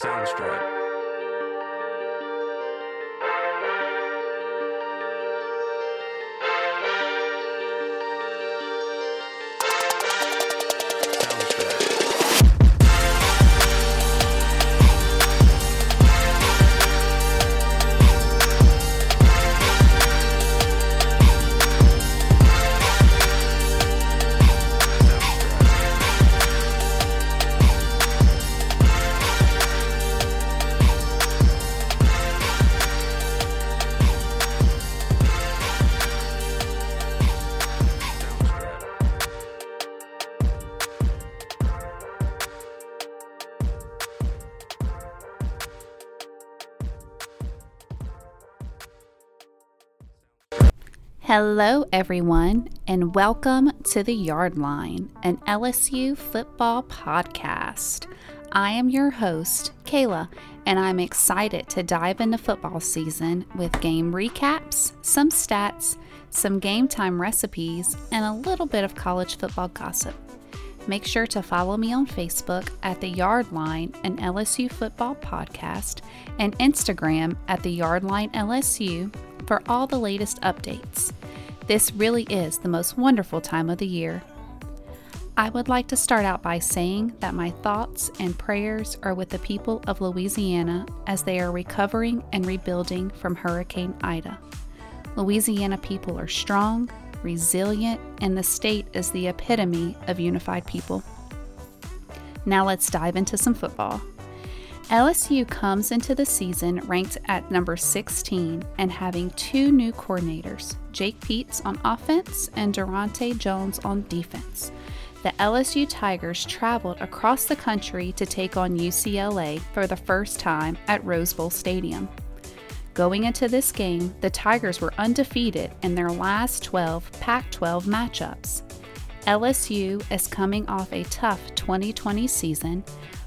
Soundstripe. Hello, everyone, and welcome to The Yard Line, an LSU football podcast. I am your host, Kala, and I'm excited to dive into football season with game recaps, some stats, some game time recipes, and a little bit of college football gossip. Make sure to follow me on Facebook at The Yard Line, an LSU football podcast, and Instagram at The Yard Line LSU for all the latest updates. This really is the most wonderful time of the year. I would like to start out by saying that my thoughts and prayers are with the people of Louisiana as they are recovering and rebuilding from Hurricane Ida. Louisiana people are strong, resilient, and the state is the epitome of unified people. Now let's dive into some football. LSU comes into the season ranked at number 16 and having two new coordinators, Jake Peetz on offense and Daronte Jones on defense. The LSU Tigers traveled across the country to take on UCLA for the first time at Rose Bowl Stadium. Going into this game, the Tigers were undefeated in their last 12 Pac 12 matchups. LSU is coming off a tough 2020 season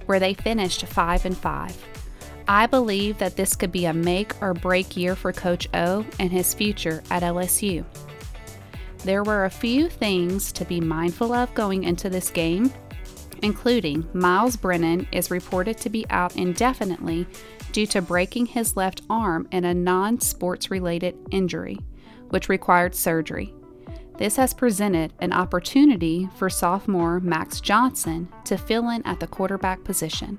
where they finished 5 and 5. I believe that this could be a make or break year for Coach O and his future at LSU. There were a few things to be mindful of going into this game, including Myles Brennan is reported to be out indefinitely due to breaking his left arm in a non sports related injury, which required surgery. This has presented an opportunity for sophomore Max Johnson to fill in at the quarterback position.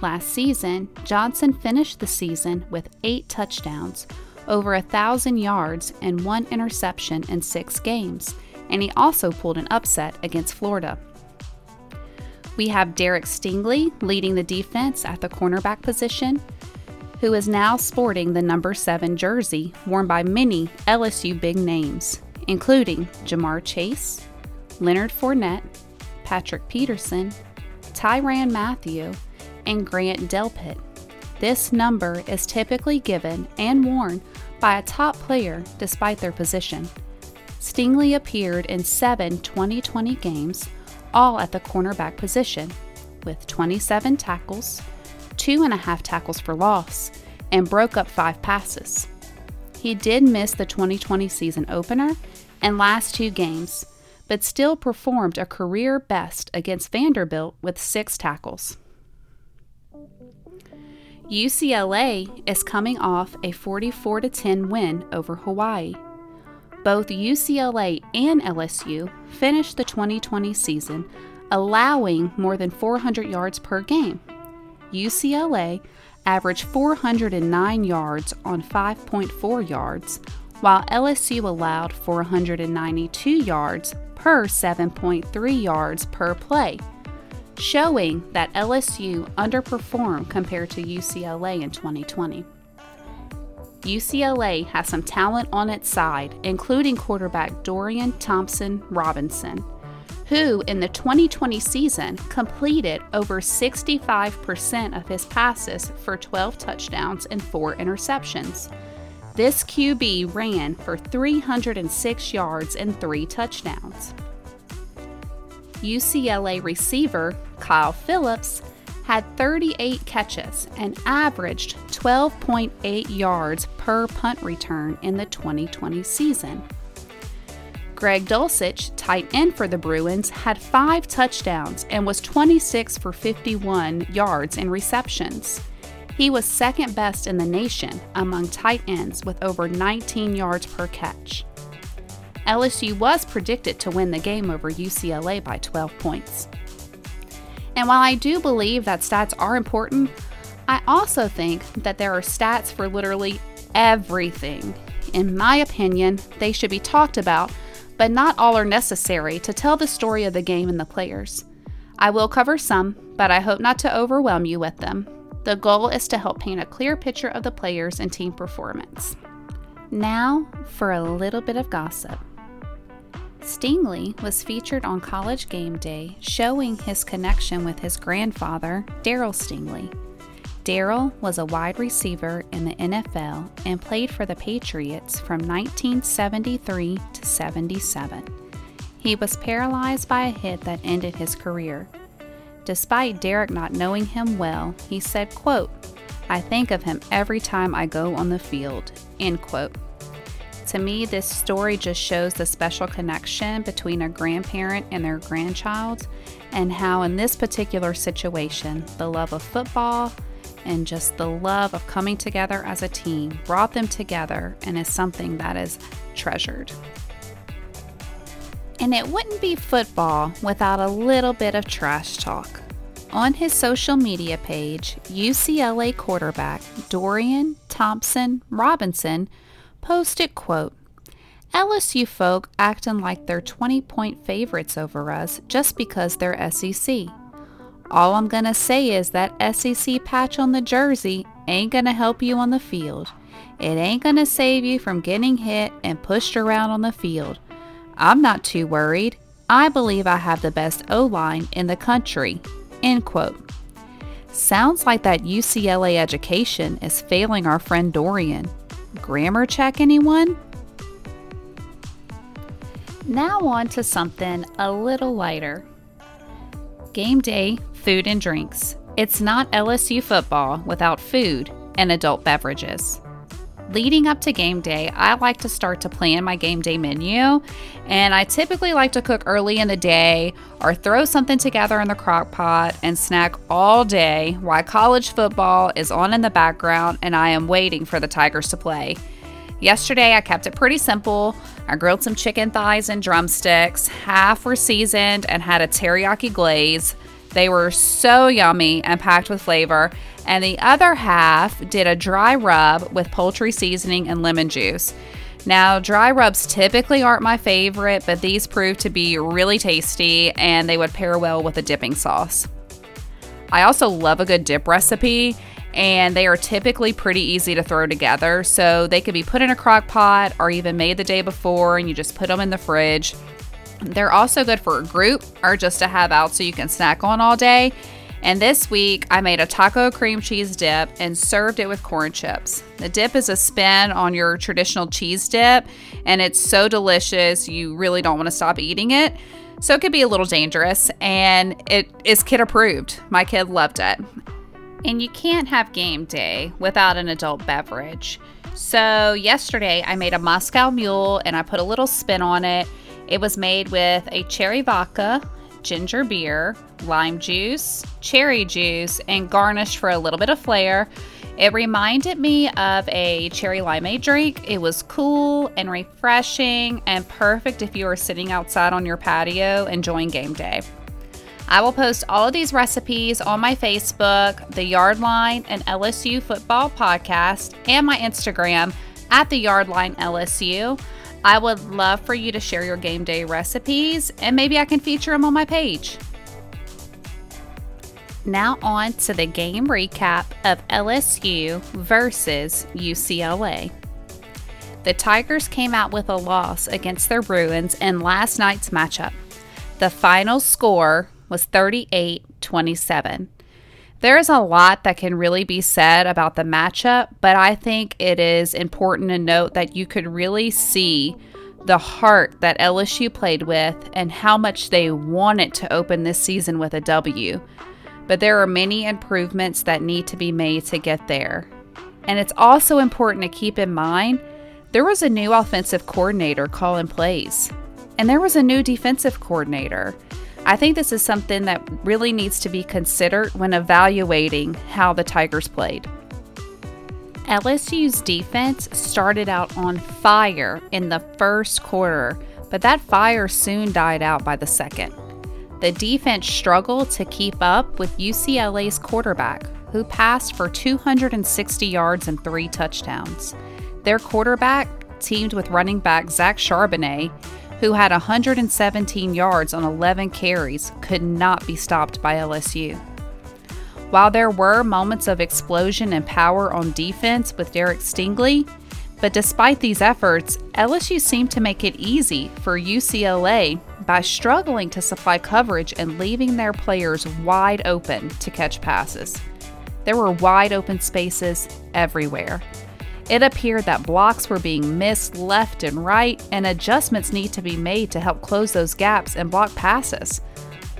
Last season, Johnson finished the season with eight touchdowns, over a thousand yards, and one interception in six games, and he also pulled an upset against Florida. We have Derek Stingley leading the defense at the cornerback position, who is now sporting the number 7 jersey worn by many LSU big names, including Ja'Marr Chase, Leonard Fournette, Patrick Peterson, Tyrann Mathieu, and Grant Delpit. This number is typically given and worn by a top player despite their position. Stingley appeared in seven 2020 games, all at the cornerback position, with 27 tackles, two and a half tackles for loss, and broke up five passes. He did miss the 2020 season opener and last two games, but still performed a career best against Vanderbilt with six tackles. UCLA is coming off a 44 10 win over Hawaii. Both UCLA and LSU finished the 2020 season allowing more than 400 yards per game. UCLA averaged 409 yards on 5.4 yards, while LSU allowed 492 yards per 7.3 yards per play, showing that LSU underperformed compared to UCLA in 2020. UCLA has some talent on its side, including quarterback Dorian Thompson Robinson, who in the 2020 season completed over 65% of his passes for 12 touchdowns and 4 interceptions. This QB ran for 306 yards and 3 touchdowns. UCLA receiver Kyle Phillips had 38 catches and averaged 12.8 yards per punt return in the 2020 season. Greg Dulcich, tight end for the Bruins, had five touchdowns and was 26 for 51 yards in receptions. He was second best in the nation among tight ends with over 19 yards per catch. LSU was predicted to win the game over UCLA by 12 points. And while I do believe that stats are important, I also think that there are stats for literally everything. In my opinion, they should be talked about, but not all are necessary to tell the story of the game and the players. I will cover some, but I hope not to overwhelm you with them. The goal is to help paint a clear picture of the players and team performance. Now for a little bit of gossip. Stingley was featured on College Game Day, showing his connection with his grandfather, Darryl Stingley. Darryl was a wide receiver in the NFL and played for the Patriots from 1973 to 77. He was paralyzed by a hit that ended his career. Despite Derek not knowing him well, he said, quote, I think of him every time I go on the field, end quote. To me, this story just shows the special connection between a grandparent and their grandchild, and how, in this particular situation, the love of football and just the love of coming together as a team brought them together and is something that is treasured. And it wouldn't be football without a little bit of trash talk. On his social media page, UCLA quarterback Dorian Thompson Robinson posted quote LSU folk acting like they're 20 point favorites over us just because they're SEC. All I'm going to say is that SEC patch on the jersey ain't going to help you on the field. It ain't going to save you from getting hit and pushed around on the field. I'm not too worried. I believe I have the best O line in the country. End quote. Sounds like that UCLA education is failing our friend Dorian. Grammar check, anyone? Now, on to something a little lighter. Game day, food and drinks. It's not LSU football without food and adult beverages. Leading up to game day, I like to start to plan my game day menu, and I typically like to cook early in the day or throw something together in the crock pot and snack all day while college football is on in the background and I am waiting for the Tigers to play. Yesterday, I kept it pretty simple. I grilled some chicken thighs and drumsticks. Half were seasoned and had a teriyaki glaze. They were so yummy and packed with flavor. And the other half did a dry rub with poultry seasoning and lemon juice. Now, dry rubs typically aren't my favorite, but these proved to be really tasty and they would pair well with a dipping sauce. I also love a good dip recipe, and they are typically pretty easy to throw together. So they could be put in a crock pot or even made the day before, and you just put them in the fridge. They're also good for a group or just to have out so you can snack on all day. And this week, I made a taco cream cheese dip and served it with corn chips. The dip is a spin on your traditional cheese dip, and it's so delicious, you really don't want to stop eating it. So it could be a little dangerous, and it is kid approved. My kid loved it. And you can't have game day without an adult beverage. So yesterday, I made a Moscow Mule and I put a little spin on it it was made with a cherry vodka, ginger beer, lime juice, cherry juice, and garnished for a little bit of flair. It reminded me of a cherry limeade drink. It was cool and refreshing and perfect if you are sitting outside on your patio enjoying game day. I will post all of these recipes on my Facebook, the Yardline and LSU Football Podcast, and my Instagram at the Yardline LSU. I would love for you to share your game day recipes and maybe I can feature them on my page. Now, on to the game recap of LSU versus UCLA. The Tigers came out with a loss against their Bruins in last night's matchup. The final score was 38 27. There is a lot that can really be said about the matchup, but I think it is important to note that you could really see the heart that LSU played with and how much they wanted to open this season with a W. But there are many improvements that need to be made to get there. And it's also important to keep in mind there was a new offensive coordinator calling plays. and there was a new defensive coordinator. I think this is something that really needs to be considered when evaluating how the Tigers played. LSU's defense started out on fire in the first quarter, but that fire soon died out by the second. The defense struggled to keep up with UCLA's quarterback, who passed for 260 yards and three touchdowns. Their quarterback teamed with running back Zach Charbonnet, who had 117 yards on 11 carries, could not be stopped by LSU. While there were moments of explosion and power on defense with Derek Stingley, but despite these efforts, LSU seemed to make it easy for UCLA by struggling to supply coverage and leaving their players wide open to catch passes. There were wide open spaces everywhere. It appeared that blocks were being missed left and right, and adjustments need to be made to help close those gaps and block passes.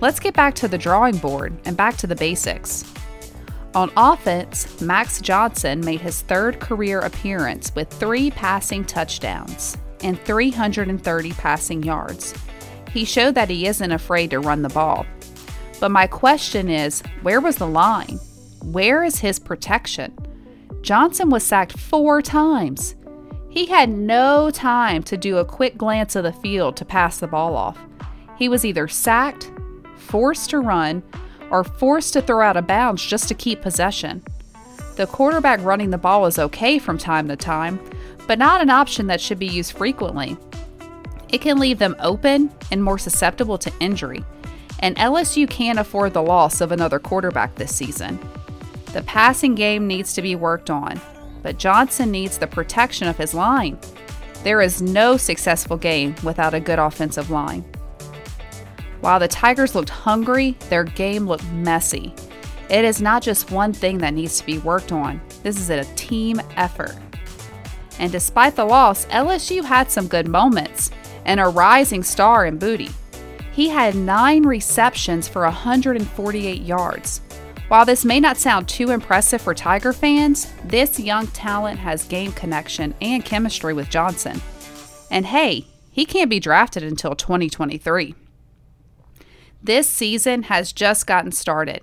Let's get back to the drawing board and back to the basics. On offense, Max Johnson made his third career appearance with three passing touchdowns and 330 passing yards. He showed that he isn't afraid to run the ball. But my question is where was the line? Where is his protection? Johnson was sacked four times. He had no time to do a quick glance of the field to pass the ball off. He was either sacked, forced to run, or forced to throw out of bounds just to keep possession. The quarterback running the ball is okay from time to time, but not an option that should be used frequently. It can leave them open and more susceptible to injury, and LSU can't afford the loss of another quarterback this season. The passing game needs to be worked on, but Johnson needs the protection of his line. There is no successful game without a good offensive line. While the Tigers looked hungry, their game looked messy. It is not just one thing that needs to be worked on, this is a team effort. And despite the loss, LSU had some good moments and a rising star in Boutte. He had nine receptions for 148 yards. While this may not sound too impressive for Tiger fans, this young talent has game connection and chemistry with Johnson. And hey, he can't be drafted until 2023. This season has just gotten started,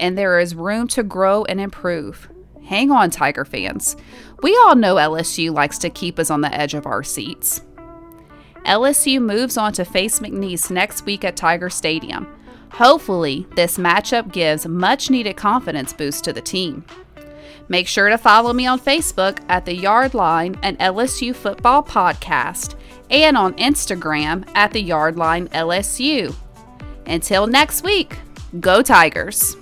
and there is room to grow and improve. Hang on, Tiger fans. We all know LSU likes to keep us on the edge of our seats. LSU moves on to face McNeese next week at Tiger Stadium. Hopefully, this matchup gives much needed confidence boost to the team. Make sure to follow me on Facebook at the Yardline and LSU Football Podcast and on Instagram at the Yardline LSU. Until next week, go Tigers!